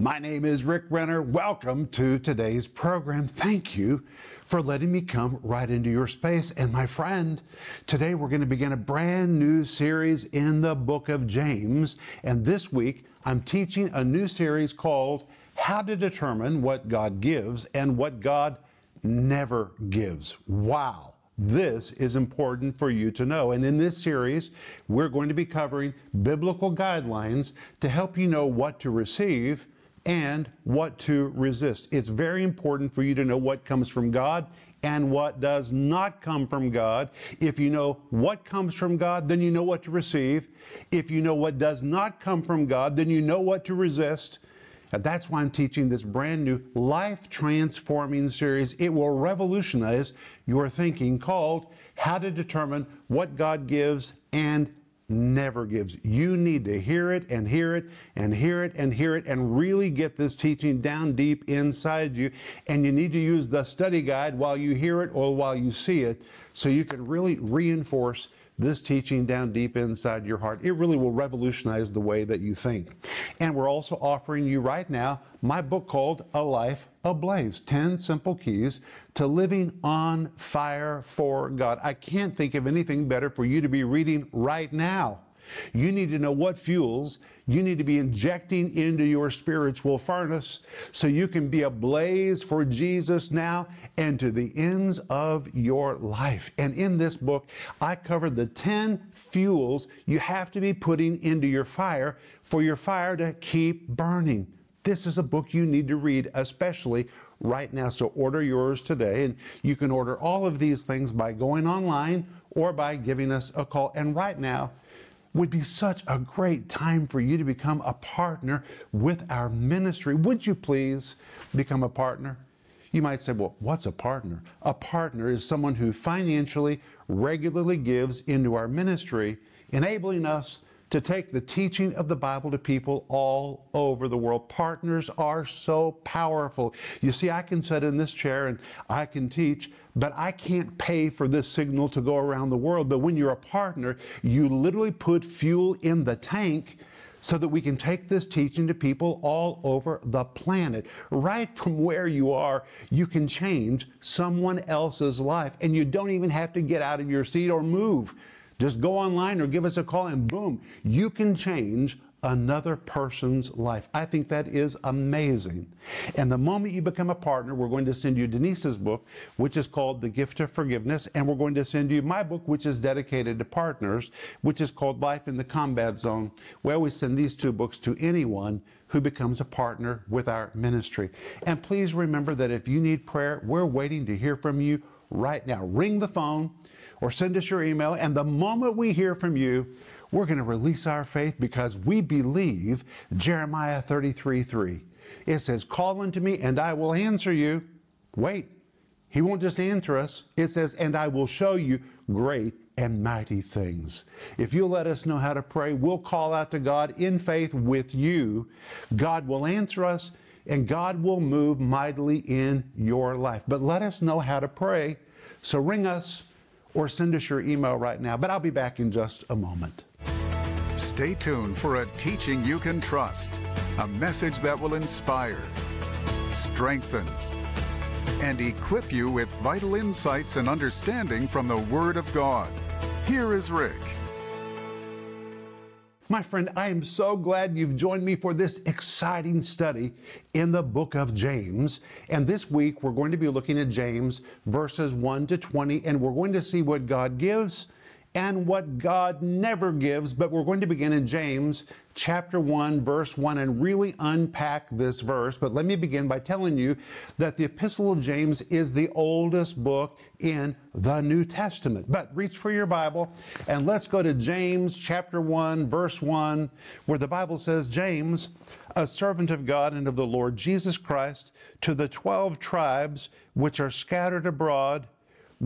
My name is Rick Renner. Welcome to today's program. Thank you for letting me come right into your space. And my friend, today we're going to begin a brand new series in the book of James. And this week, I'm teaching a new series called How to Determine What God Gives and What God Never Gives. Wow. This is important for you to know. And in this series, we're going to be covering biblical guidelines to help you know what to receive and what to resist. It's very important for you to know what comes from God and what does not come from God. If you know what comes from God, then you know what to receive. If you know what does not come from God, then you know what to resist. And that's why I'm teaching this brand new life transforming series. It will revolutionize your thinking called How to Determine What God Gives and Never Gives. You need to hear it and hear it and hear it and hear it and really get this teaching down deep inside you. And you need to use the study guide while you hear it or while you see it so you can really reinforce this teaching down deep inside your heart. It really will revolutionize the way that you think. And we're also offering you right now my book called A Life Ablaze 10 Simple Keys to Living on Fire for God. I can't think of anything better for you to be reading right now. You need to know what fuels you need to be injecting into your spiritual furnace so you can be ablaze for Jesus now and to the ends of your life. And in this book, I covered the 10 fuels you have to be putting into your fire for your fire to keep burning. This is a book you need to read, especially right now. So order yours today. And you can order all of these things by going online or by giving us a call. And right now, would be such a great time for you to become a partner with our ministry. Would you please become a partner? You might say, well, what's a partner? A partner is someone who financially, regularly gives into our ministry, enabling us to take the teaching of the Bible to people all over the world. Partners are so powerful. You see, I can sit in this chair and I can teach, but I can't pay for this signal to go around the world. But when you're a partner, you literally put fuel in the tank so that we can take this teaching to people all over the planet. Right from where you are, you can change someone else's life, and you don't even have to get out of your seat or move. Just go online or give us a call, and boom, you can change another person's life. I think that is amazing. And the moment you become a partner, we're going to send you Denise's book, which is called The Gift of Forgiveness, and we're going to send you my book, which is dedicated to partners, which is called Life in the Combat Zone. We send these two books to anyone who becomes a partner with our ministry. And please remember that if you need prayer, we're waiting to hear from you right now. Ring the phone or send us your email. And the moment we hear from you, we're going to release our faith because we believe Jeremiah 33 3. It says, Call unto me and I will answer you. Wait, he won't just answer us. It says, And I will show you great and mighty things. If you'll let us know how to pray, we'll call out to God in faith with you. God will answer us and God will move mightily in your life. But let us know how to pray. So ring us or send us your email right now. But I'll be back in just a moment. Stay tuned for a teaching you can trust, a message that will inspire, strengthen, and equip you with vital insights and understanding from the Word of God. Here is Rick. My friend, I am so glad you've joined me for this exciting study in the book of James. And this week we're going to be looking at James verses 1 to 20, and we're going to see what God gives and what God never gives. But we're going to begin in James chapter 1, verse 1, and really unpack this verse. But let me begin by telling you that the Epistle of James is the oldest book in the New Testament. But reach for your Bible and let's go to James chapter 1, verse 1, where the Bible says, James, a servant of God and of the Lord Jesus Christ, to the 12 tribes which are scattered abroad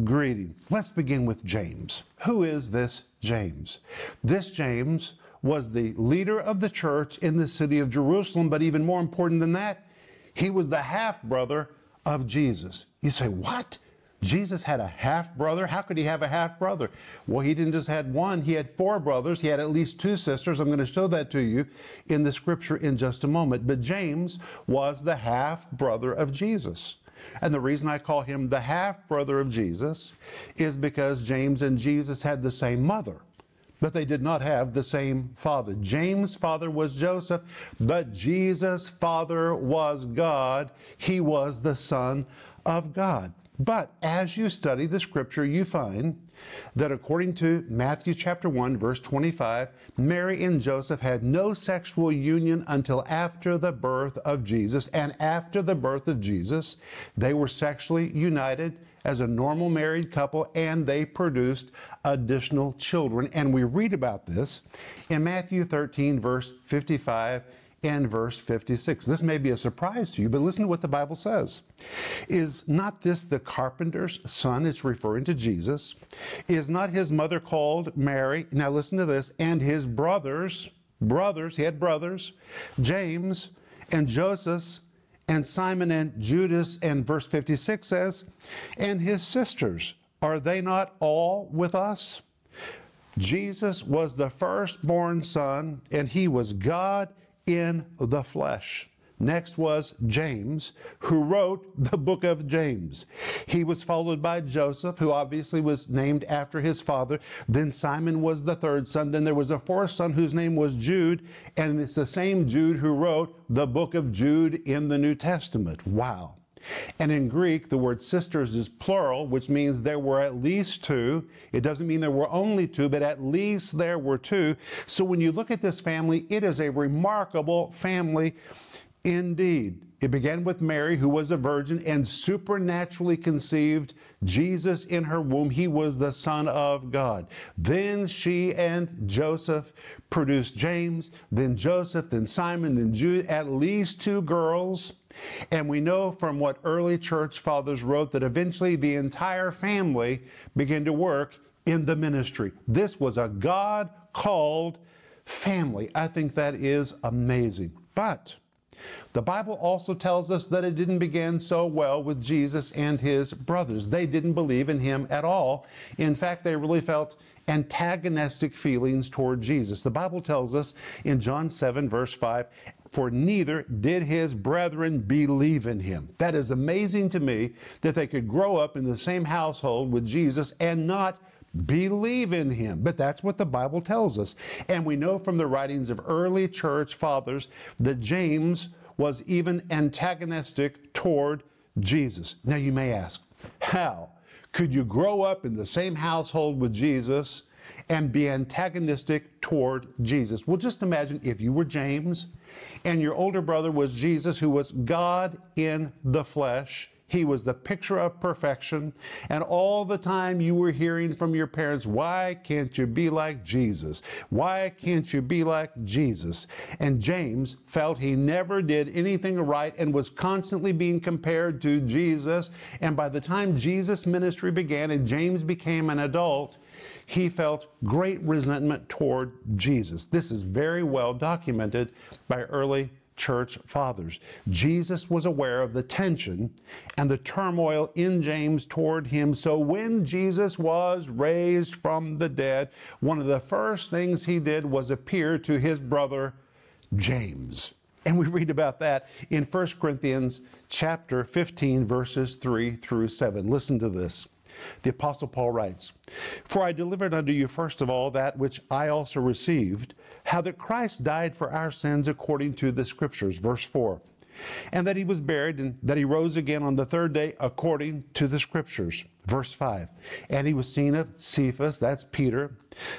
greeting. Let's begin with James. Who is this James? This James was the leader of the church in the city of Jerusalem, but even more important than that, he was the half brother of Jesus. You say, What? Jesus had a half brother. How could he have a half brother? Well, he didn't just had one, he had four brothers. He had at least two sisters. I'm going to show that to you in the scripture in just a moment. But James was the half brother of Jesus. And the reason I call him the half brother of Jesus is because James and Jesus had the same mother but they did not have the same father. James' father was Joseph, but Jesus' father was God. He was the Son of God. But as you study the scripture, you find that according to Matthew chapter 1 verse 25, Mary and Joseph had no sexual union until after the birth of Jesus, and after the birth of Jesus, they were sexually united as a normal married couple and they produced additional children. And we read about this in Matthew 13 verse 55 and verse 56. This may be a surprise to you, but listen to what the Bible says. Is not this the carpenter's son? It's referring to Jesus. Is not his mother called Mary? Now listen to this. And his brothers, brothers, he had brothers, James and Joseph and Simon and Judas. And verse 56 says, and his sisters, are they not all with us? Jesus was the firstborn son, and he was God in the flesh. Next was James, who wrote the book of James. He was followed by Joseph, who obviously was named after his father. Then Simon was the third son. Then there was a fourth son whose name was Jude, and it's the same Jude who wrote the book of Jude in the New Testament. Wow. And in Greek, the word sisters is plural, which means there were at least two. It doesn't mean there were only two, but at least there were two. So when you look at this family, it is a remarkable family indeed. It began with Mary, who was a virgin and supernaturally conceived Jesus in her womb. He was the Son of God. Then she and Joseph produced James, then Joseph, then Simon, then Jude, at least two girls. And we know from what early church fathers wrote that eventually the entire family began to work in the ministry. This was a God called family. I think that is amazing. But the Bible also tells us that it didn't begin so well with Jesus and his brothers. They didn't believe in him at all. In fact, they really felt antagonistic feelings toward Jesus. The Bible tells us in John 7, verse 5, for neither did his brethren believe in him. That is amazing to me that they could grow up in the same household with Jesus and not believe in him. But that's what the Bible tells us. And we know from the writings of early church fathers that James was even antagonistic toward Jesus. Now you may ask, how could you grow up in the same household with Jesus and be antagonistic toward Jesus? Well, just imagine if you were James and your older brother was Jesus, who was God in the flesh. He was the picture of perfection. And all the time you were hearing from your parents, why can't you be like Jesus? Why can't you be like Jesus? And James felt he never did anything right and was constantly being compared to Jesus. And by the time Jesus' ministry began and James became an adult, he felt great resentment toward Jesus. This is very well documented by early church fathers. Jesus was aware of the tension and the turmoil in James toward him. So when Jesus was raised from the dead, one of the first things he did was appear to his brother James. And we read about that in 1 Corinthians chapter 15 verses 3 through 7. Listen to this. The Apostle Paul writes, For I delivered unto you first of all that which I also received, how that Christ died for our sins according to the Scriptures. Verse 4. And that he was buried, and that he rose again on the third day according to the Scriptures. Verse 5. And he was seen of Cephas, that's Peter,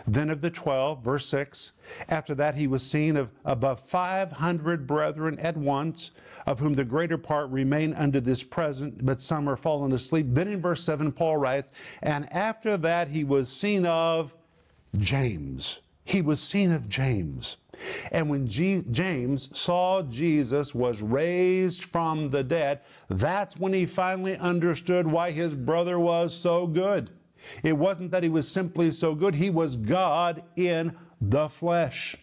then of the twelve, verse 6. After that, he was seen of above 500 brethren at once of whom the greater part remain unto this present, but some are fallen asleep. Then in verse 7, Paul writes, And after that he was seen of James. He was seen of James. And when G- James saw Jesus was raised from the dead, that's when he finally understood why his brother was so good. It wasn't that he was simply so good, he was God in the flesh.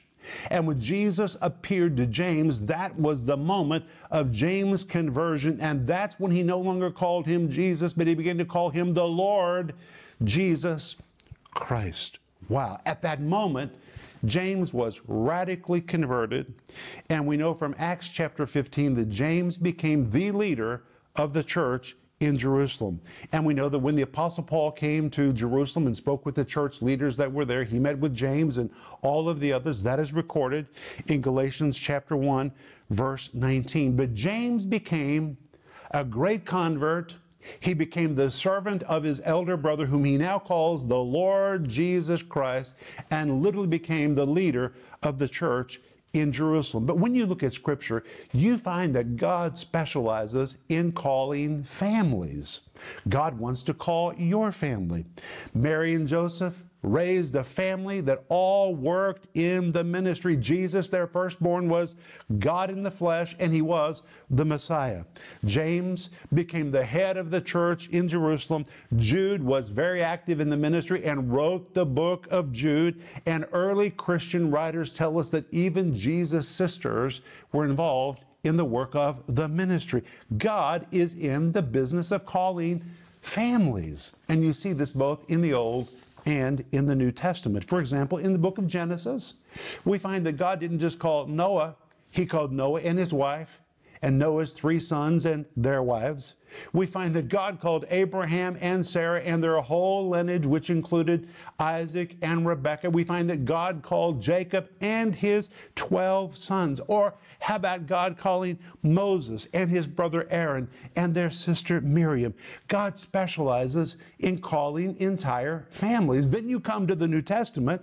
And when Jesus appeared to James, that was the moment of James' conversion. And that's when he no longer called him Jesus, but he began to call him the Lord Jesus Christ. Wow. At that moment, James was radically converted. And we know from Acts chapter 15 that James became the leader of the church in Jerusalem. And we know that when the Apostle Paul came to Jerusalem and spoke with the church leaders that were there, he met with James and all of the others. That is recorded in Galatians chapter 1, verse 19. But James became a great convert. He became the servant of his elder brother, whom he now calls the Lord Jesus Christ, and literally became the leader of the church in Jerusalem. But when you look at Scripture, you find that God specializes in calling families. God wants to call your family. Mary and Joseph, raised a family that all worked in the ministry. Jesus, their firstborn, was God in the flesh, and he was the Messiah. James became the head of the church in Jerusalem. Jude was very active in the ministry and wrote the book of Jude. And early Christian writers tell us that even Jesus' sisters were involved in the work of the ministry. God is in the business of calling families. And you see this both in the Old and in the New Testament. For example, in the book of Genesis, we find that God didn't just call Noah, He called Noah and his wife, and Noah's three sons and their wives. We find that God called Abraham and Sarah and their whole lineage, which included Isaac and Rebekah. We find that God called Jacob and his 12 sons. Or how about God calling Moses and his brother Aaron and their sister Miriam? God specializes in calling entire families. Then you come to the New Testament.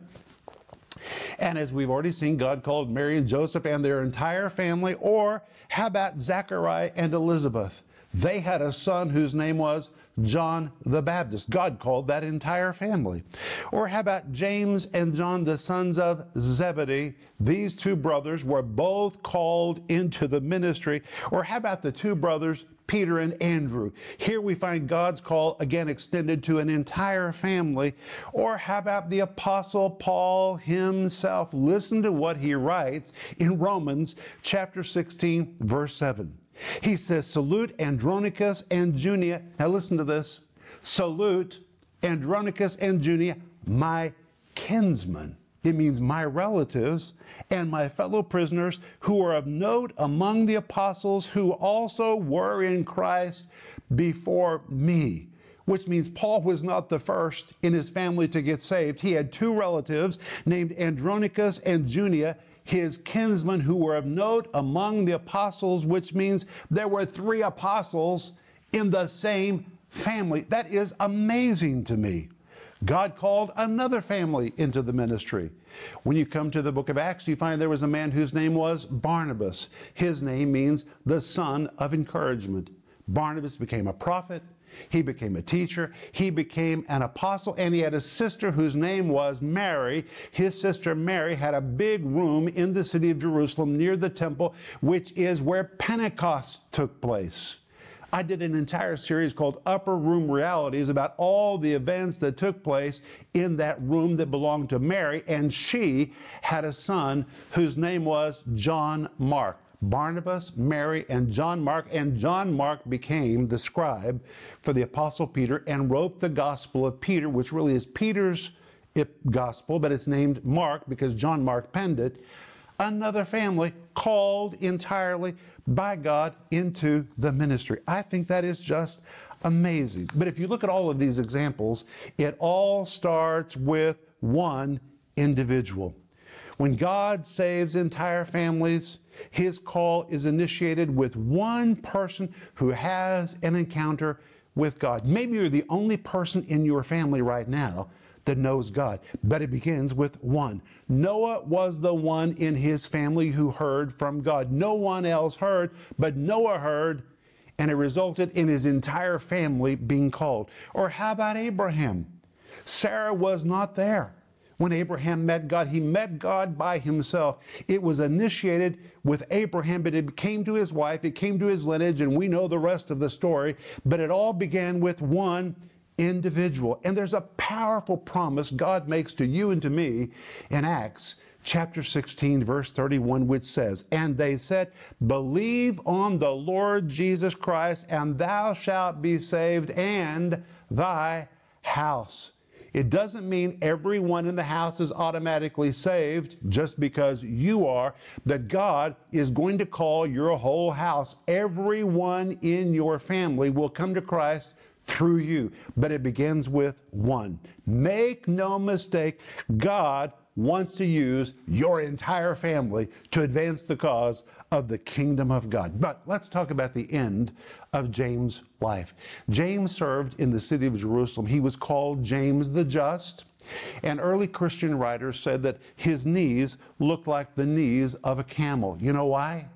And as we've already seen, God called Mary and Joseph and their entire family. Or how about Zechariah and Elizabeth? They had a son whose name was John the Baptist. God called that entire family. Or how about James and John, the sons of Zebedee? These two brothers were both called into the ministry. Or how about the two brothers, Peter and Andrew? Here we find God's call again extended to an entire family. Or how about the Apostle Paul himself? Listen to what he writes in Romans chapter 16, verse 7. He says, Salute Andronicus and Junia. Now listen to this. Salute Andronicus and Junia, my kinsmen. It means my relatives and my fellow prisoners who are of note among the apostles who also were in Christ before me which means Paul was not the first in his family to get saved. He had two relatives named Andronicus and Junia, his kinsmen who were of note among the apostles, which means there were three apostles in the same family. That is amazing to me. God called another family into the ministry. When you come to the book of Acts, you find there was a man whose name was Barnabas. His name means the son of encouragement. Barnabas became a prophet, he became a teacher. He became an apostle, and he had a sister whose name was Mary. His sister Mary had a big room in the city of Jerusalem near the temple, which is where Pentecost took place. I did an entire series called Upper Room Realities about all the events that took place in that room that belonged to Mary, and she had a son whose name was John Mark. Barnabas, Mary, and John Mark. And John Mark became the scribe for the Apostle Peter and wrote the Gospel of Peter, which really is Peter's gospel, but it's named Mark because John Mark penned it. Another family called entirely by God into the ministry. I think that is just amazing. But if you look at all of these examples, it all starts with one individual. When God saves entire families, his call is initiated with one person who has an encounter with God. Maybe you're the only person in your family right now that knows God, but it begins with one. Noah was the one in his family who heard from God. No one else heard, but Noah heard, and it resulted in his entire family being called. Or how about Abraham? Sarah was not there when Abraham met God. He met God by himself. It was initiated with Abraham, but it came to his wife, it came to his lineage, and we know the rest of the story. But it all began with one individual. And there's a powerful promise God makes to you and to me in Acts chapter 16, verse 31, which says, And they said, Believe on the Lord Jesus Christ, and thou shalt be saved, and thy house. It doesn't mean everyone in the house is automatically saved just because you are, that God is going to call your whole house. Everyone in your family will come to Christ through you. But it begins with one. Make no mistake, God wants to use your entire family to advance the cause of the kingdom of God. But let's talk about the end of James' life. James served in the city of Jerusalem. He was called James the Just. And early Christian writers said that his knees looked like the knees of a camel. You know why?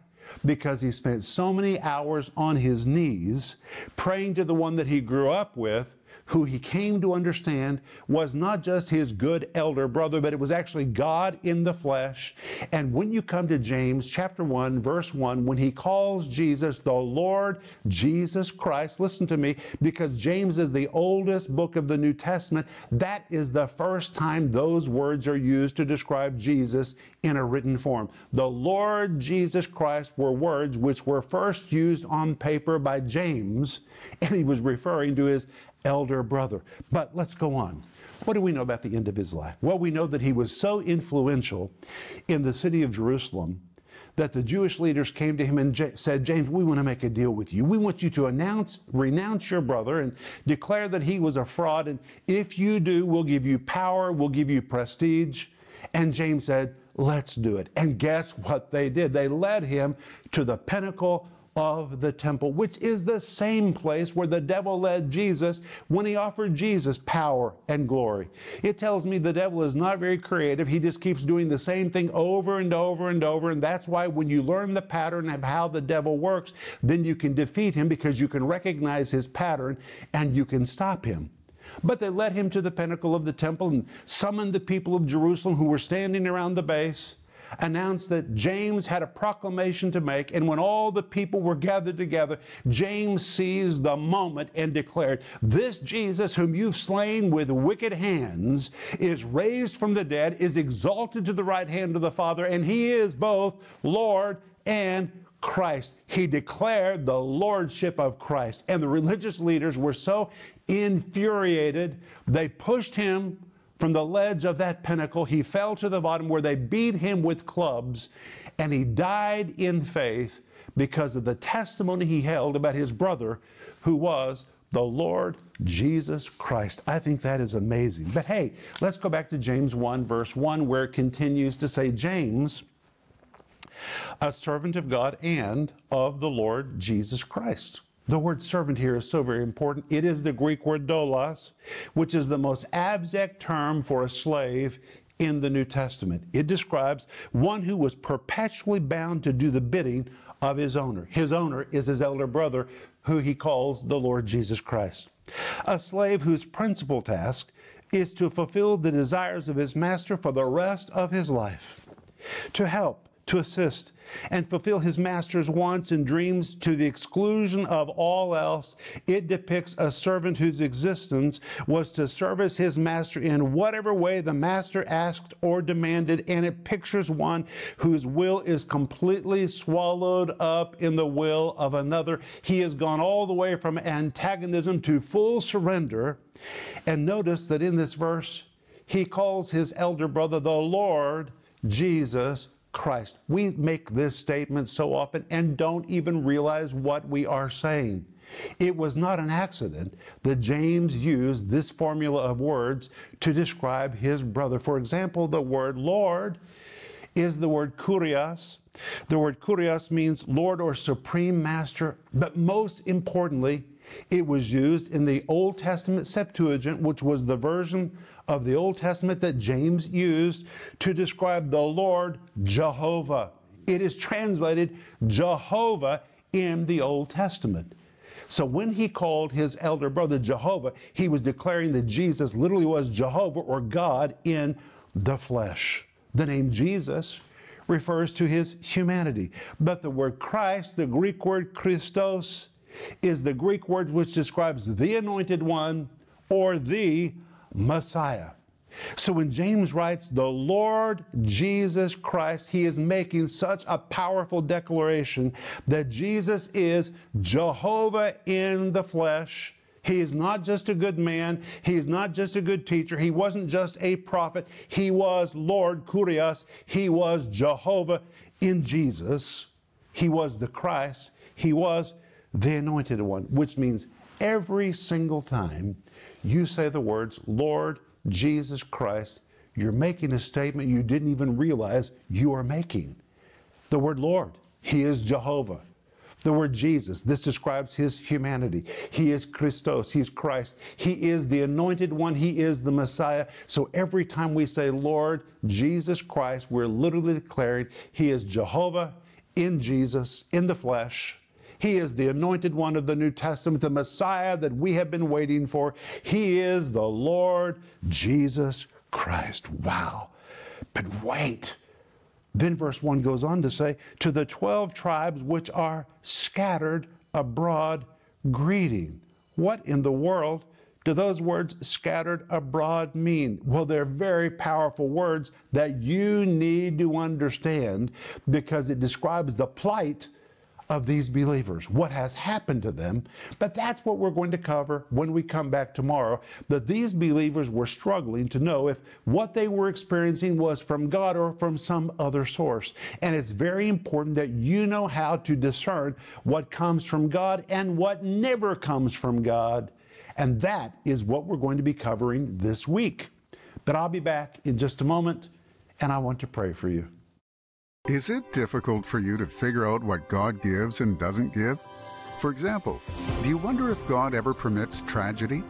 Because he spent so many hours on his knees praying to the one that he grew up with who he came to understand was not just his good elder brother, but it was actually God in the flesh. And when you come to James chapter 1, verse 1, when he calls Jesus the Lord Jesus Christ, listen to me, because James is the oldest book of the New Testament, that is the first time those words are used to describe Jesus in a written form. The Lord Jesus Christ were words which were first used on paper by James, and he was referring to his elder brother. But let's go on. What do we know about the end of his life? Well, we know that he was so influential in the city of Jerusalem that the Jewish leaders came to him and J- said, James, we want to make a deal with you. We want you to announce, renounce your brother and declare that he was a fraud. And if you do, we'll give you power, we'll give you prestige. And James said, let's do it. And guess what they did? They led him to the pinnacle of the temple, which is the same place where the devil led Jesus when he offered Jesus power and glory. It tells me the devil is not very creative. He just keeps doing the same thing over and over and over. And that's why when you learn the pattern of how the devil works, then you can defeat him because you can recognize his pattern and you can stop him. But they led him to the pinnacle of the temple and summoned the people of Jerusalem who were standing around the base announced that James had a proclamation to make. And when all the people were gathered together, James seized the moment and declared, This Jesus, whom you've slain with wicked hands, is raised from the dead, is exalted to the right hand of the Father, and he is both Lord and Christ. He declared the lordship of Christ. And the religious leaders were so infuriated, they pushed him from the ledge of that pinnacle. He fell to the bottom where they beat him with clubs, and he died in faith because of the testimony he held about his brother, who was the Lord Jesus Christ. I think that is amazing. But hey, let's go back to James 1, verse 1, where it continues to say, James, a servant of God and of the Lord Jesus Christ. The word servant here is so very important. It is the Greek word doulos, which is the most abject term for a slave in the New Testament. It describes one who was perpetually bound to do the bidding of his owner. His owner is his elder brother, who he calls the Lord Jesus Christ. A slave whose principal task is to fulfill the desires of his master for the rest of his life, to help, to assist, and fulfill his master's wants and dreams to the exclusion of all else. It depicts a servant whose existence was to service his master in whatever way the master asked or demanded, and it pictures one whose will is completely swallowed up in the will of another. He has gone all the way from antagonism to full surrender. And notice that in this verse, he calls his elder brother the Lord Jesus Christ. We make this statement so often and don't even realize what we are saying. It was not an accident that James used this formula of words to describe his brother. For example, the word Lord is the word kurios. The word kurios means Lord or Supreme Master, but most importantly, it was used in the Old Testament Septuagint, which was the version of the Old Testament that James used to describe the Lord Jehovah. It is translated Jehovah in the Old Testament. So when he called his elder brother Jehovah, he was declaring that Jesus literally was Jehovah or God in the flesh. The name Jesus refers to his humanity. But the word Christ, the Greek word Christos, is the Greek word which describes the anointed one or the Messiah. So when James writes, the Lord Jesus Christ, he is making such a powerful declaration that Jesus is Jehovah in the flesh. He is not just a good man. He is not just a good teacher. He wasn't just a prophet. He was Lord Kurios. He was Jehovah in Jesus. He was the Christ. He was the anointed one, which means every single time you say the words, Lord Jesus Christ, you're making a statement you didn't even realize you are making. The word Lord, He is Jehovah. The word Jesus, this describes his humanity. He is Christos, he's Christ. He is the anointed one, he is the Messiah. So every time we say Lord Jesus Christ, we're literally declaring he is Jehovah in Jesus, in the flesh. He is the anointed one of the New Testament, the Messiah that we have been waiting for. He is the Lord Jesus Christ. Wow. But wait. Then verse 1 goes on to say, To the 12 tribes which are scattered abroad, greeting. What in the world do those words scattered abroad mean? Well, they're very powerful words that you need to understand because it describes the plight of these believers, what has happened to them. But that's what we're going to cover when we come back tomorrow. That these believers were struggling to know if what they were experiencing was from God or from some other source. And it's very important that you know how to discern what comes from God and what never comes from God. And that is what we're going to be covering this week. But I'll be back in just a moment, and I want to pray for you. Is it difficult for you to figure out what God gives and doesn't give? For example, do you wonder if God ever permits tragedy?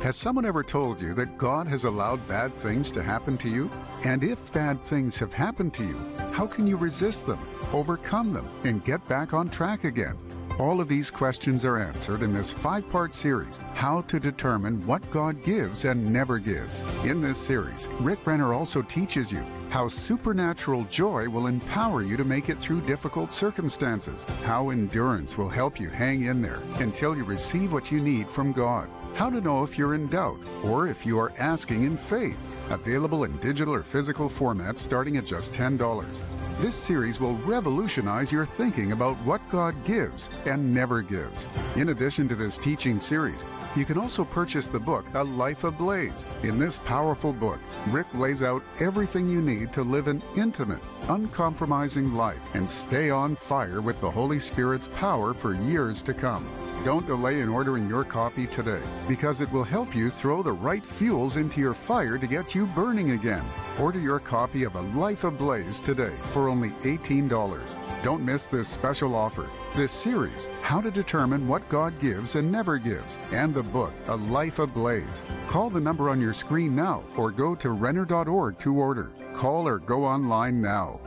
Has someone ever told you that God has allowed bad things to happen to you? And if bad things have happened to you, how can you resist them, overcome them, and get back on track again? All of these questions are answered in this five part series, How to Determine What God Gives and Never Gives. In this series, Rick Renner also teaches you how supernatural joy will empower you to make it through difficult circumstances, how endurance will help you hang in there until you receive what you need from God, how to know if you're in doubt or if you are asking in faith. Available in digital or physical formats starting at just $10. This series will revolutionize your thinking about what God gives and never gives. In addition to this teaching series, you can also purchase the book A Life Ablaze. In this powerful book, Rick lays out everything you need to live an intimate, uncompromising life and stay on fire with the Holy Spirit's power for years to come. Don't delay in ordering your copy today because it will help you throw the right fuels into your fire to get you burning again. Order your copy of A Life Ablaze today for only $18. Don't miss this special offer. This series, How to Determine What God Gives and Never Gives, and the book, A Life Ablaze. Call the number on your screen now or go to Renner.org to order. Call or go online now.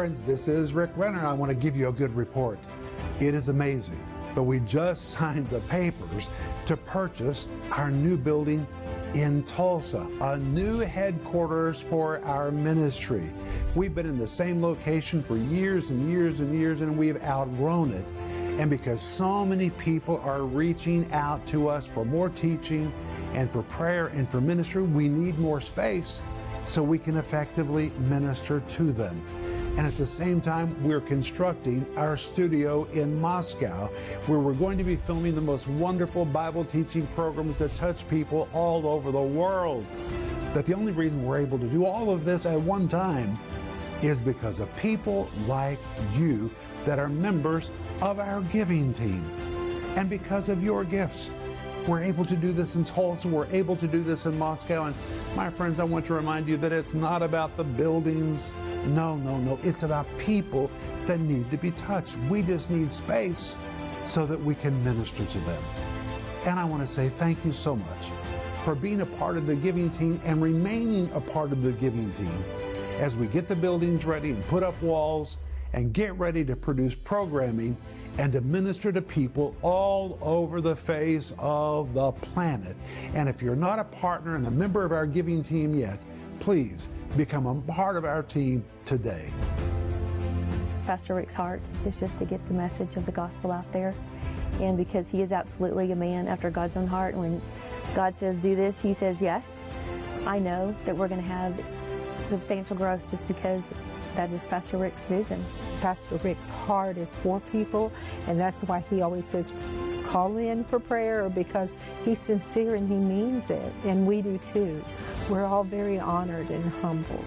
Friends, this is Rick Renner. I want to give you a good report. It is amazing, but we just signed the papers to purchase our new building in Tulsa, a new headquarters for our ministry. We've been in the same location for years and years and years, and we've outgrown it. And because so many people are reaching out to us for more teaching and for prayer and for ministry, we need more space so we can effectively minister to them. And at the same time, we're constructing our studio in Moscow, where we're going to be filming the most wonderful Bible teaching programs that touch people all over the world. But the only reason we're able to do all of this at one time is because of people like you that are members of our giving team and because of your gifts. We're able to do this in Tulsa. We're able to do this in Moscow. And my friends, I want to remind you that it's not about the buildings. No, no, no. It's about people that need to be touched. We just need space so that we can minister to them. And I want to say thank you so much for being a part of the giving team and remaining a part of the giving team as we get the buildings ready and put up walls and get ready to produce programming and to minister to people all over the face of the planet. And if you're not a partner and a member of our giving team yet, please become a part of our team today. Pastor Rick's heart is just to get the message of the gospel out there. And because he is absolutely a man after God's own heart, when God says do this, he says yes. I know that we're going to have substantial growth just because that is Pastor Rick's vision. Pastor Rick's heart is for people, and that's why he always says, call in for prayer because he's sincere and he means it, and we do too. We're all very honored and humbled.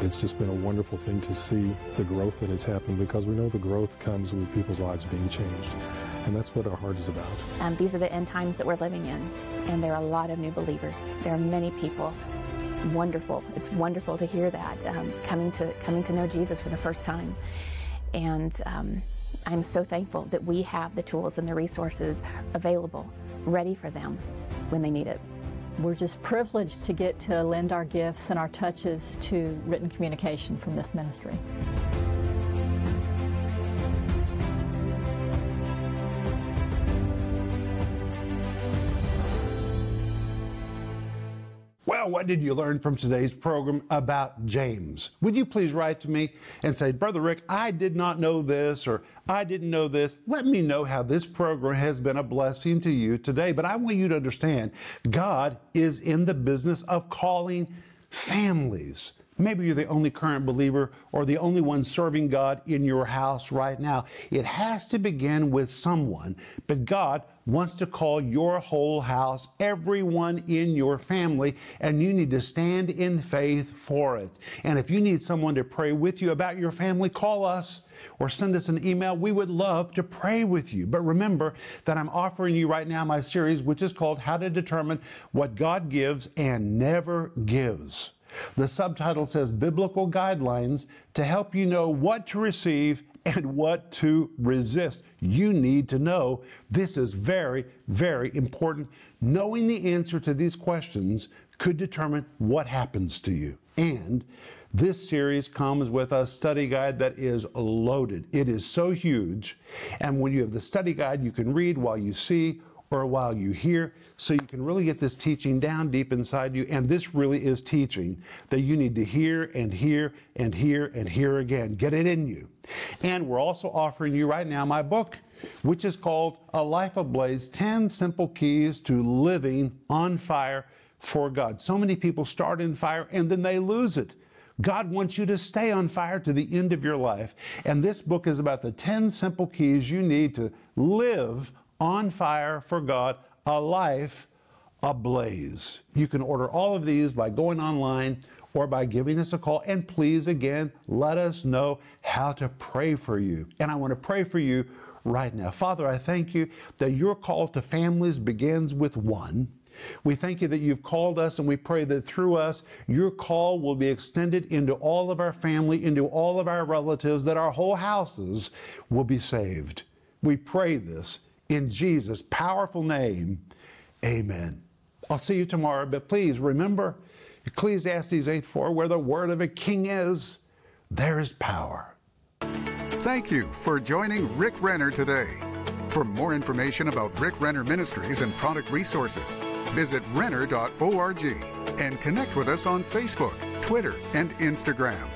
It's just been a wonderful thing to see the growth that has happened because we know the growth comes with people's lives being changed. And that's what our heart is about. Um, these are the end times that we're living in, and there are a lot of new believers. There are many people wonderful. It's wonderful to hear that um, coming to coming to know Jesus for the first time, and um, I'm so thankful that we have the tools and the resources available, ready for them when they need it. We're just privileged to get to lend our gifts and our touches to written communication from this ministry. Well, what did you learn from today's program about James? Would you please write to me and say, Brother Rick, I did not know this or I didn't know this. Let me know how this program has been a blessing to you today. But I want you to understand God is in the business of calling families. Maybe you're the only current believer or the only one serving God in your house right now. It has to begin with someone, but God wants to call your whole house, everyone in your family, and you need to stand in faith for it. And if you need someone to pray with you about your family, call us or send us an email. We would love to pray with you. But remember that I'm offering you right now my series, which is called How to Determine What God Gives and Never Gives. The subtitle says Biblical Guidelines to help you know what to receive and what to resist. You need to know this is very, very important. Knowing the answer to these questions could determine what happens to you. And this series comes with a study guide that is loaded. It is so huge. And when you have the study guide, you can read while you see or while you hear, so you can really get this teaching down deep inside you. And this really is teaching that you need to hear and hear and hear and hear again. Get it in you. And we're also offering you right now my book, which is called A Life Ablaze 10 Simple Keys to Living on Fire for God. So many people start in fire and then they lose it. God wants you to stay on fire to the end of your life. And this book is about the 10 simple keys you need to live on fire for God, a life ablaze. You can order all of these by going online or by giving us a call. And please, again, let us know how to pray for you. And I want to pray for you right now. Father, I thank you that your call to families begins with one. We thank you that you've called us, and we pray that through us, your call will be extended into all of our family, into all of our relatives, that our whole houses will be saved. We pray this in Jesus' powerful name, amen. I'll see you tomorrow, but please remember Ecclesiastes 8 4, where the word of a king is, there is power. Thank you for joining Rick Renner today. For more information about Rick Renner Ministries and product resources, visit renner.org and connect with us on Facebook, Twitter, and Instagram.